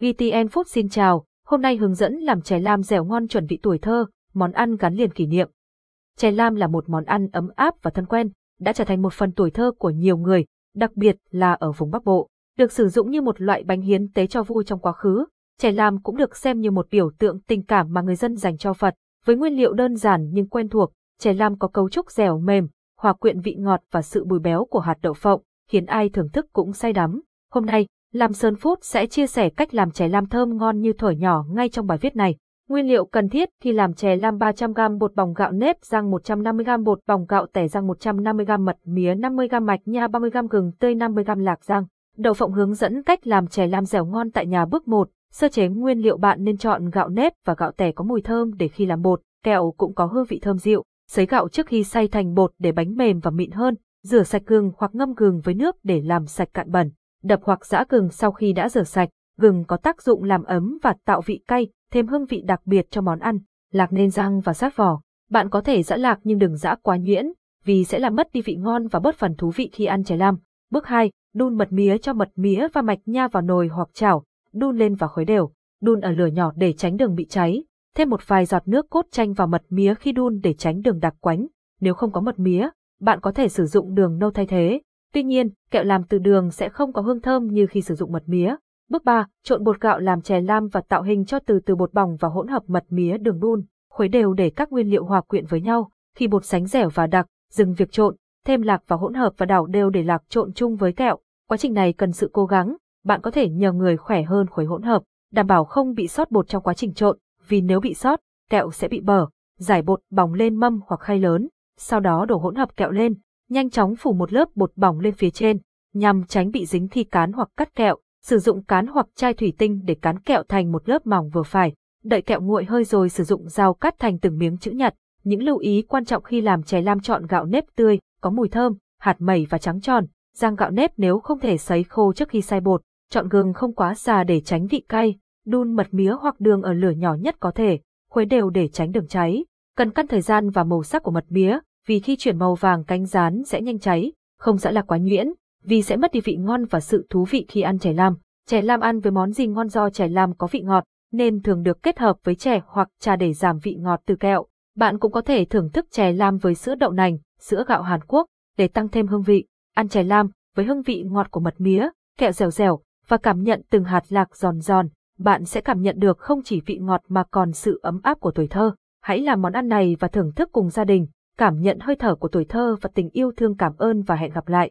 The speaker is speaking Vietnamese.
VTN Food xin chào, hôm nay hướng dẫn làm chè lam dẻo ngon chuẩn vị tuổi thơ, món ăn gắn liền kỷ niệm. Chè lam là một món ăn ấm áp và thân quen, đã trở thành một phần tuổi thơ của nhiều người, đặc biệt là ở vùng Bắc Bộ. Được sử dụng như một loại bánh hiến tế cho vui trong quá khứ, chè lam cũng được xem như một biểu tượng tình cảm mà người dân dành cho Phật. Với nguyên liệu đơn giản nhưng quen thuộc, chè lam có cấu trúc dẻo mềm, hòa quyện vị ngọt và sự bùi béo của hạt đậu phộng, khiến ai thưởng thức cũng say đắm. Hôm nay, Lam Sơn phút sẽ chia sẻ cách làm chè lam thơm ngon như thổi nhỏ ngay trong bài viết này. Nguyên liệu cần thiết khi làm chè lam 300g bột bòng gạo nếp rang 150g bột bòng gạo tẻ rang 150g mật mía 50g mạch nha 30g gừng tươi 50g lạc rang. Đậu phộng hướng dẫn cách làm chè lam dẻo ngon tại nhà bước 1. Sơ chế nguyên liệu bạn nên chọn gạo nếp và gạo tẻ có mùi thơm để khi làm bột, kẹo cũng có hương vị thơm dịu. Sấy gạo trước khi xay thành bột để bánh mềm và mịn hơn. Rửa sạch gừng hoặc ngâm gừng với nước để làm sạch cạn bẩn đập hoặc giã gừng sau khi đã rửa sạch. Gừng có tác dụng làm ấm và tạo vị cay, thêm hương vị đặc biệt cho món ăn. Lạc nên răng và sát vỏ. Bạn có thể giã lạc nhưng đừng giã quá nhuyễn, vì sẽ làm mất đi vị ngon và bớt phần thú vị khi ăn chè lam. Bước 2, đun mật mía cho mật mía và mạch nha vào nồi hoặc chảo, đun lên và khuấy đều, đun ở lửa nhỏ để tránh đường bị cháy. Thêm một vài giọt nước cốt chanh vào mật mía khi đun để tránh đường đặc quánh. Nếu không có mật mía, bạn có thể sử dụng đường nâu thay thế. Tuy nhiên, kẹo làm từ đường sẽ không có hương thơm như khi sử dụng mật mía. Bước 3, trộn bột gạo làm chè lam và tạo hình cho từ từ bột bỏng và hỗn hợp mật mía đường đun, khuấy đều để các nguyên liệu hòa quyện với nhau. Khi bột sánh dẻo và đặc, dừng việc trộn, thêm lạc và hỗn hợp và đảo đều để lạc trộn chung với kẹo. Quá trình này cần sự cố gắng, bạn có thể nhờ người khỏe hơn khuấy hỗn hợp, đảm bảo không bị sót bột trong quá trình trộn, vì nếu bị sót, kẹo sẽ bị bở. Giải bột bỏng lên mâm hoặc khay lớn, sau đó đổ hỗn hợp kẹo lên, nhanh chóng phủ một lớp bột bỏng lên phía trên, nhằm tránh bị dính thi cán hoặc cắt kẹo. Sử dụng cán hoặc chai thủy tinh để cán kẹo thành một lớp mỏng vừa phải. Đợi kẹo nguội hơi rồi sử dụng dao cắt thành từng miếng chữ nhật. Những lưu ý quan trọng khi làm chè lam chọn gạo nếp tươi, có mùi thơm, hạt mẩy và trắng tròn. Rang gạo nếp nếu không thể sấy khô trước khi xay bột. Chọn gừng không quá già để tránh vị cay. Đun mật mía hoặc đường ở lửa nhỏ nhất có thể. Khuấy đều để tránh đường cháy. Cần căn thời gian và màu sắc của mật mía, vì khi chuyển màu vàng cánh rán sẽ nhanh cháy, không sẽ là quá nhuyễn, vì sẽ mất đi vị ngon và sự thú vị khi ăn chè lam. Chè lam ăn với món gì ngon do chè lam có vị ngọt, nên thường được kết hợp với chè hoặc trà để giảm vị ngọt từ kẹo. Bạn cũng có thể thưởng thức chè lam với sữa đậu nành, sữa gạo Hàn Quốc để tăng thêm hương vị. Ăn chè lam với hương vị ngọt của mật mía, kẹo dẻo dẻo và cảm nhận từng hạt lạc giòn giòn, bạn sẽ cảm nhận được không chỉ vị ngọt mà còn sự ấm áp của tuổi thơ. Hãy làm món ăn này và thưởng thức cùng gia đình cảm nhận hơi thở của tuổi thơ và tình yêu thương cảm ơn và hẹn gặp lại.